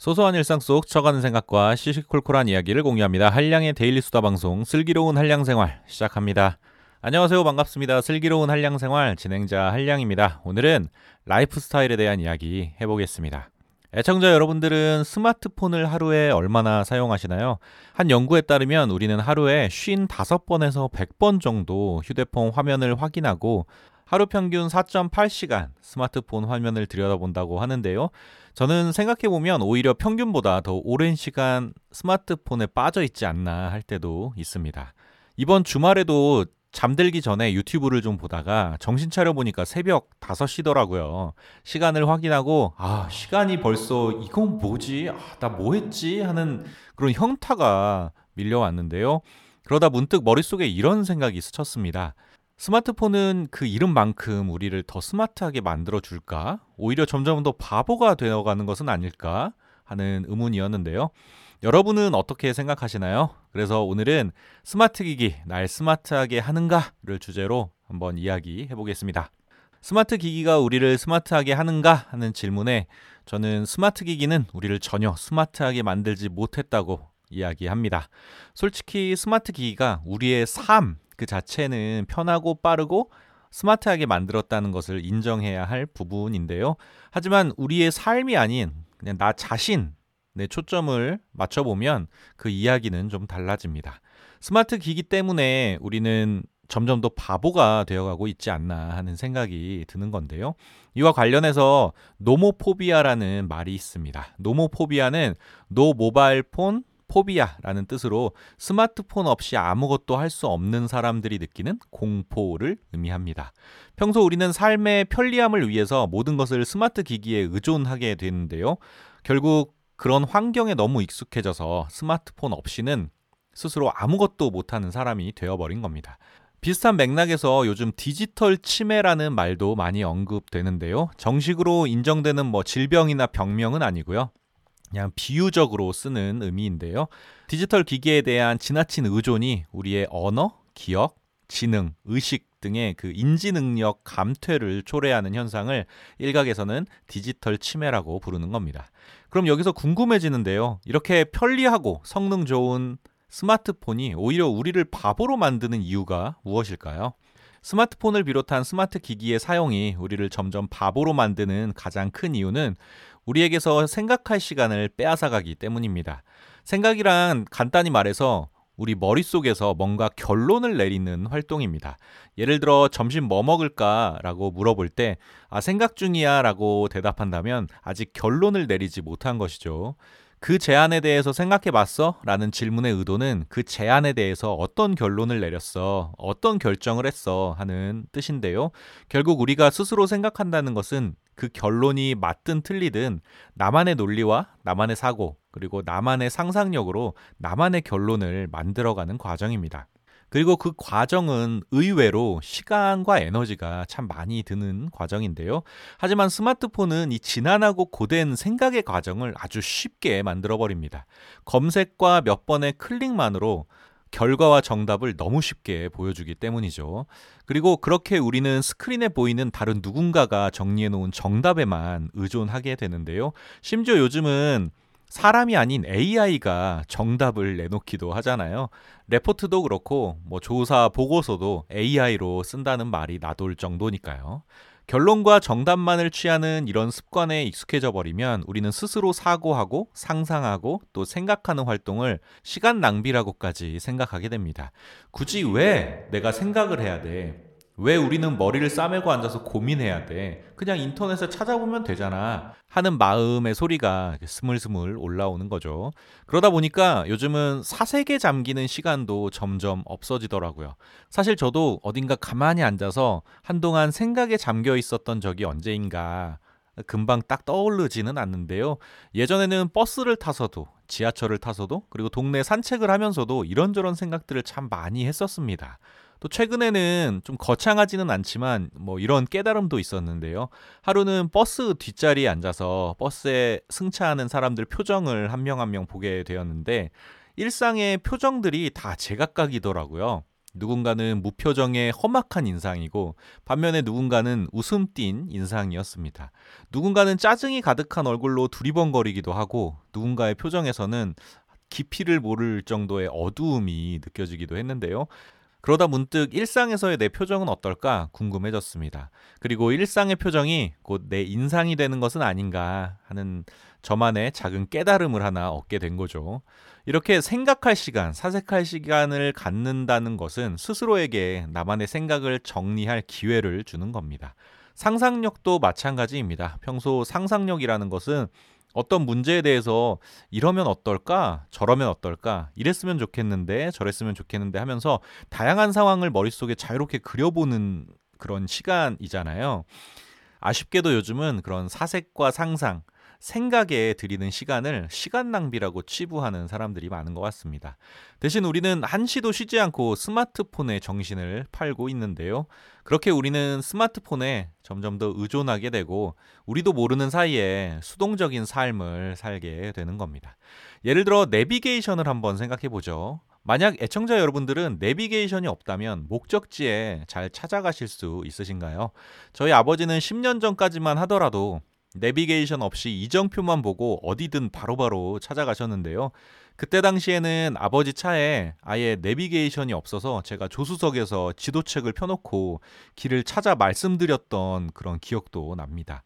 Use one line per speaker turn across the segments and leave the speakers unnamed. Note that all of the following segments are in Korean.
소소한 일상 속 스쳐가는 생각과 시시콜콜한 이야기를 공유합니다. 한량의 데일리 수다 방송 슬기로운 한량 생활 시작합니다. 안녕하세요. 반갑습니다. 슬기로운 한량 생활 진행자 한량입니다. 오늘은 라이프 스타일에 대한 이야기 해보겠습니다. 애청자 여러분들은 스마트폰을 하루에 얼마나 사용하시나요? 한 연구에 따르면 우리는 하루에 55번에서 100번 정도 휴대폰 화면을 확인하고 하루 평균 4.8시간 스마트폰 화면을 들여다본다고 하는데요. 저는 생각해보면 오히려 평균보다 더 오랜 시간 스마트폰에 빠져 있지 않나 할 때도 있습니다. 이번 주말에도 잠들기 전에 유튜브를 좀 보다가 정신 차려 보니까 새벽 5시더라고요. 시간을 확인하고 아, 시간이 벌써 이건 뭐지? 아, 나 뭐 했지? 하는 그런 현타가 밀려왔는데요. 그러다 문득 머릿속에 이런 생각이 스쳤습니다. 스마트폰은 그 이름만큼 우리를 더 스마트하게 만들어 줄까? 오히려 점점 더 바보가 되어가는 것은 아닐까? 하는 의문이었는데요. 여러분은 어떻게 생각하시나요? 그래서 오늘은 스마트 기기, 날 스마트하게 하는가를 주제로 한번 이야기 해 보겠습니다. 스마트 기기가 우리를 스마트하게 하는가 하는 질문에 저는 스마트 기기는 우리를 전혀 스마트하게 만들지 못했다고 이야기합니다. 솔직히 스마트 기기가 우리의 삶, 그 자체는 편하고 빠르고 스마트하게 만들었다는 것을 인정해야 할 부분인데요. 하지만 우리의 삶이 아닌 그냥 나 자신 내 초점을 맞춰보면 그 이야기는 좀 달라집니다. 스마트 기기 때문에 우리는 점점 더 바보가 되어가고 있지 않나 하는 생각이 드는 건데요. 이와 관련해서 노모포비아라는 말이 있습니다. 노모포비아는 no mobile phone phobia라는 뜻으로 스마트폰 없이 아무것도 할 수 없는 사람들이 느끼는 공포를 의미합니다. 평소 우리는 삶의 편리함을 위해서 모든 것을 스마트 기기에 의존하게 되는데요. 결국 그런 환경에 너무 익숙해져서 스마트폰 없이는 스스로 아무것도 못하는 사람이 되어버린 겁니다. 비슷한 맥락에서 요즘 디지털 치매라는 말도 많이 언급되는데요. 정식으로 인정되는 뭐 질병이나 병명은 아니고요. 그냥 비유적으로 쓰는 의미인데요. 디지털 기기에 대한 지나친 의존이 우리의 언어, 기억, 지능, 의식 등의 그 인지 능력 감퇴를 초래하는 현상을 일각에서는 디지털 치매라고 부르는 겁니다. 그럼 여기서 궁금해지는데요. 이렇게 편리하고 성능 좋은 스마트폰이 오히려 우리를 바보로 만드는 이유가 무엇일까요? 스마트폰을 비롯한 스마트 기기의 사용이 우리를 점점 바보로 만드는 가장 큰 이유는 우리에게서 생각할 시간을 빼앗아가기 때문입니다. 생각이란 간단히 말해서 우리 머릿속에서 뭔가 결론을 내리는 활동입니다. 예를 들어 점심 뭐 먹을까 라고 물어볼 때 아 생각 중이야 라고 대답한다면 아직 결론을 내리지 못한 것이죠. 그 제안에 대해서 생각해 봤어? 라는 질문의 의도는 그 제안에 대해서 어떤 결론을 내렸어? 어떤 결정을 했어? 하는 뜻인데요. 결국 우리가 스스로 생각한다는 것은 그 결론이 맞든 틀리든 나만의 논리와 나만의 사고, 그리고 나만의 상상력으로 나만의 결론을 만들어가는 과정입니다. 그리고 그 과정은 의외로 시간과 에너지가 참 많이 드는 과정인데요. 하지만 스마트폰은 이 지난하고 고된 생각의 과정을 아주 쉽게 만들어버립니다. 검색과 몇 번의 클릭만으로 결과와 정답을 너무 쉽게 보여주기 때문이죠. 그리고 그렇게 우리는 스크린에 보이는 다른 누군가가 정리해 놓은 정답에만 의존하게 되는데요. 심지어 요즘은 사람이 아닌 AI가 정답을 내놓기도 하잖아요. 레포트도 그렇고 뭐 조사 보고서도 AI로 쓴다는 말이 나돌 정도니까요. 결론과 정답만을 취하는 이런 습관에 익숙해져 버리면 우리는 스스로 사고하고 상상하고 또 생각하는 활동을 시간 낭비라고까지 생각하게 됩니다. 굳이 왜 내가 생각을 해야 돼? 왜 우리는 머리를 싸매고 앉아서 고민해야 돼? 그냥 인터넷에 찾아보면 되잖아. 하는 마음의 소리가 스물스물 올라오는 거죠. 그러다 보니까 요즘은 사색에 잠기는 시간도 점점 없어지더라고요. 사실 저도 어딘가 가만히 앉아서 한동안 생각에 잠겨 있었던 적이 언제인가 금방 딱 떠오르지는 않는데요. 예전에는 버스를 타서도 지하철을 타서도 그리고 동네 산책을 하면서도 이런저런 생각들을 참 많이 했었습니다. 또 최근에는 좀 거창하지는 않지만 뭐 이런 깨달음도 있었는데요. 하루는 버스 뒷자리에 앉아서 버스에 승차하는 사람들 표정을 한 명 한 명 보게 되었는데 일상의 표정들이 다 제각각이더라고요. 누군가는 무표정의 험악한 인상이고 반면에 누군가는 웃음 띤 인상이었습니다. 누군가는 짜증이 가득한 얼굴로 두리번거리기도 하고 누군가의 표정에서는 깊이를 모를 정도의 어두움이 느껴지기도 했는데요. 그러다 문득 일상에서의 내 표정은 어떨까 궁금해졌습니다. 그리고 일상의 표정이 곧 내 인상이 되는 것은 아닌가 하는 저만의 작은 깨달음을 하나 얻게 된 거죠. 이렇게 생각할 시간, 사색할 시간을 갖는다는 것은 스스로에게 나만의 생각을 정리할 기회를 주는 겁니다. 상상력도 마찬가지입니다. 평소 상상력이라는 것은 어떤 문제에 대해서 이러면 어떨까? 저러면 어떨까? 이랬으면 좋겠는데 저랬으면 좋겠는데 하면서 다양한 상황을 머릿속에 자유롭게 그려보는 그런 시간이잖아요. 아쉽게도 요즘은 그런 사색과 상상, 생각에 들이는 시간을 시간 낭비라고 치부하는 사람들이 많은 것 같습니다. 대신 우리는 한시도 쉬지 않고 스마트폰에 정신을 팔고 있는데요. 그렇게 우리는 스마트폰에 점점 더 의존하게 되고 우리도 모르는 사이에 수동적인 삶을 살게 되는 겁니다. 예를 들어 내비게이션을 한번 생각해 보죠. 만약 애청자 여러분들은 내비게이션이 없다면 목적지에 잘 찾아가실 수 있으신가요? 저희 아버지는 10년 전까지만 하더라도 내비게이션 없이 이정표만 보고 어디든 바로 바로 찾아가셨는데요. 그때 당시에는 아버지 차에 아예 내비게이션이 없어서 제가 조수석에서 지도책을 펴놓고 길을 찾아 말씀드렸던 그런 기억도 납니다.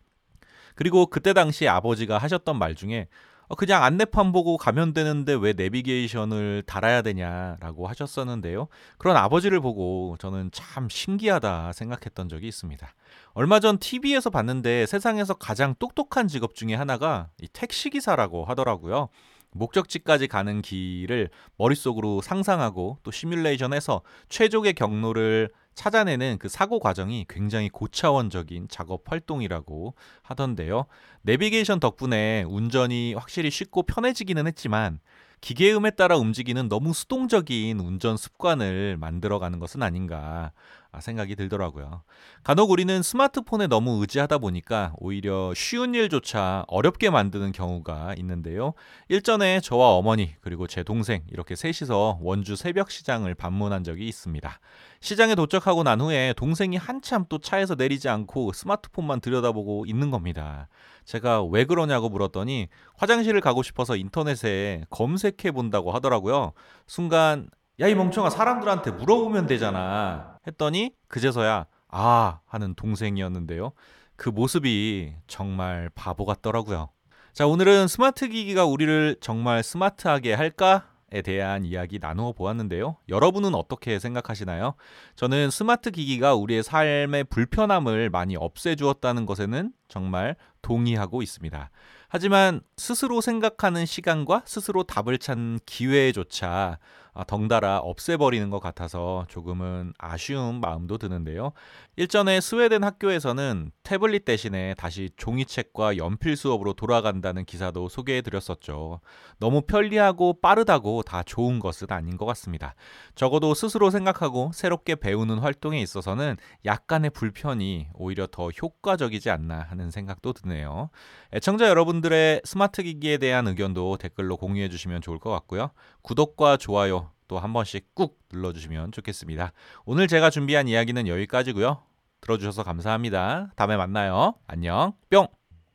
그리고 그때 당시 아버지가 하셨던 말 중에 어, 그냥 안내판 보고 가면 되는데 왜 내비게이션을 달아야 되냐라고 하셨었는데요. 그런 아버지를 보고 저는 참 신기하다 생각했던 적이 있습니다. 얼마 전 TV에서 봤는데 세상에서 가장 똑똑한 직업 중에 하나가 이 택시기사라고 하더라고요. 목적지까지 가는 길을 머릿속으로 상상하고 또 시뮬레이션해서 최적의 경로를 찾아내는 그 사고 과정이 굉장히 고차원적인 작업 활동이라고 하던데요. 내비게이션 덕분에 운전이 확실히 쉽고 편해지기는 했지만 기계음에 따라 움직이는 너무 수동적인 운전 습관을 만들어가는 것은 아닌가 아, 생각이 들더라고요. 간혹 우리는 스마트폰에 너무 의지하다 보니까 오히려 쉬운 일조차 어렵게 만드는 경우가 있는데요. 일전에 저와 어머니 그리고 제 동생 이렇게 셋이서 원주 새벽 시장을 방문한 적이 있습니다. 시장에 도착하고 난 후에 동생이 한참 또 차에서 내리지 않고 스마트폰만 들여다보고 있는 겁니다. 제가 왜 그러냐고 물었더니 화장실을 가고 싶어서 인터넷에 검색해 본다고 하더라고요. 순간 야, 이 멍청아 사람들한테 물어보면 되잖아. 했더니 그제서야 아 하는 동생이었는데요. 그 모습이 정말 바보 같더라고요. 자, 오늘은 스마트 기기가 우리를 정말 스마트하게 할까? 에 대한 이야기 나누어 보았는데요. 여러분은 어떻게 생각하시나요? 저는 스마트 기기가 우리의 삶의 불편함을 많이 없애주었다는 것에는 정말 동의하고 있습니다. 하지만 스스로 생각하는 시간과 스스로 답을 찾는 기회조차 아, 덩달아 없애버리는 것 같아서 조금은 아쉬운 마음도 드는데요. 일전에 스웨덴 학교에서는 태블릿 대신에 다시 종이책과 연필 수업으로 돌아간다는 기사도 소개해 드렸었죠. 너무 편리하고 빠르다고 다 좋은 것은 아닌 것 같습니다. 적어도 스스로 생각하고 새롭게 배우는 활동에 있어서는 약간의 불편이 오히려 더 효과적이지 않나 하는 생각도 드네요. 애청자 여러분들의 스마트 기기에 대한 의견도 댓글로 공유해 주시면 좋을 것 같고요. 구독과 좋아요 또 한 번씩 꾹 눌러주시면 좋겠습니다. 오늘 제가 준비한 이야기는 여기까지고요. 들어주셔서 감사합니다. 다음에 만나요. 안녕. 뿅!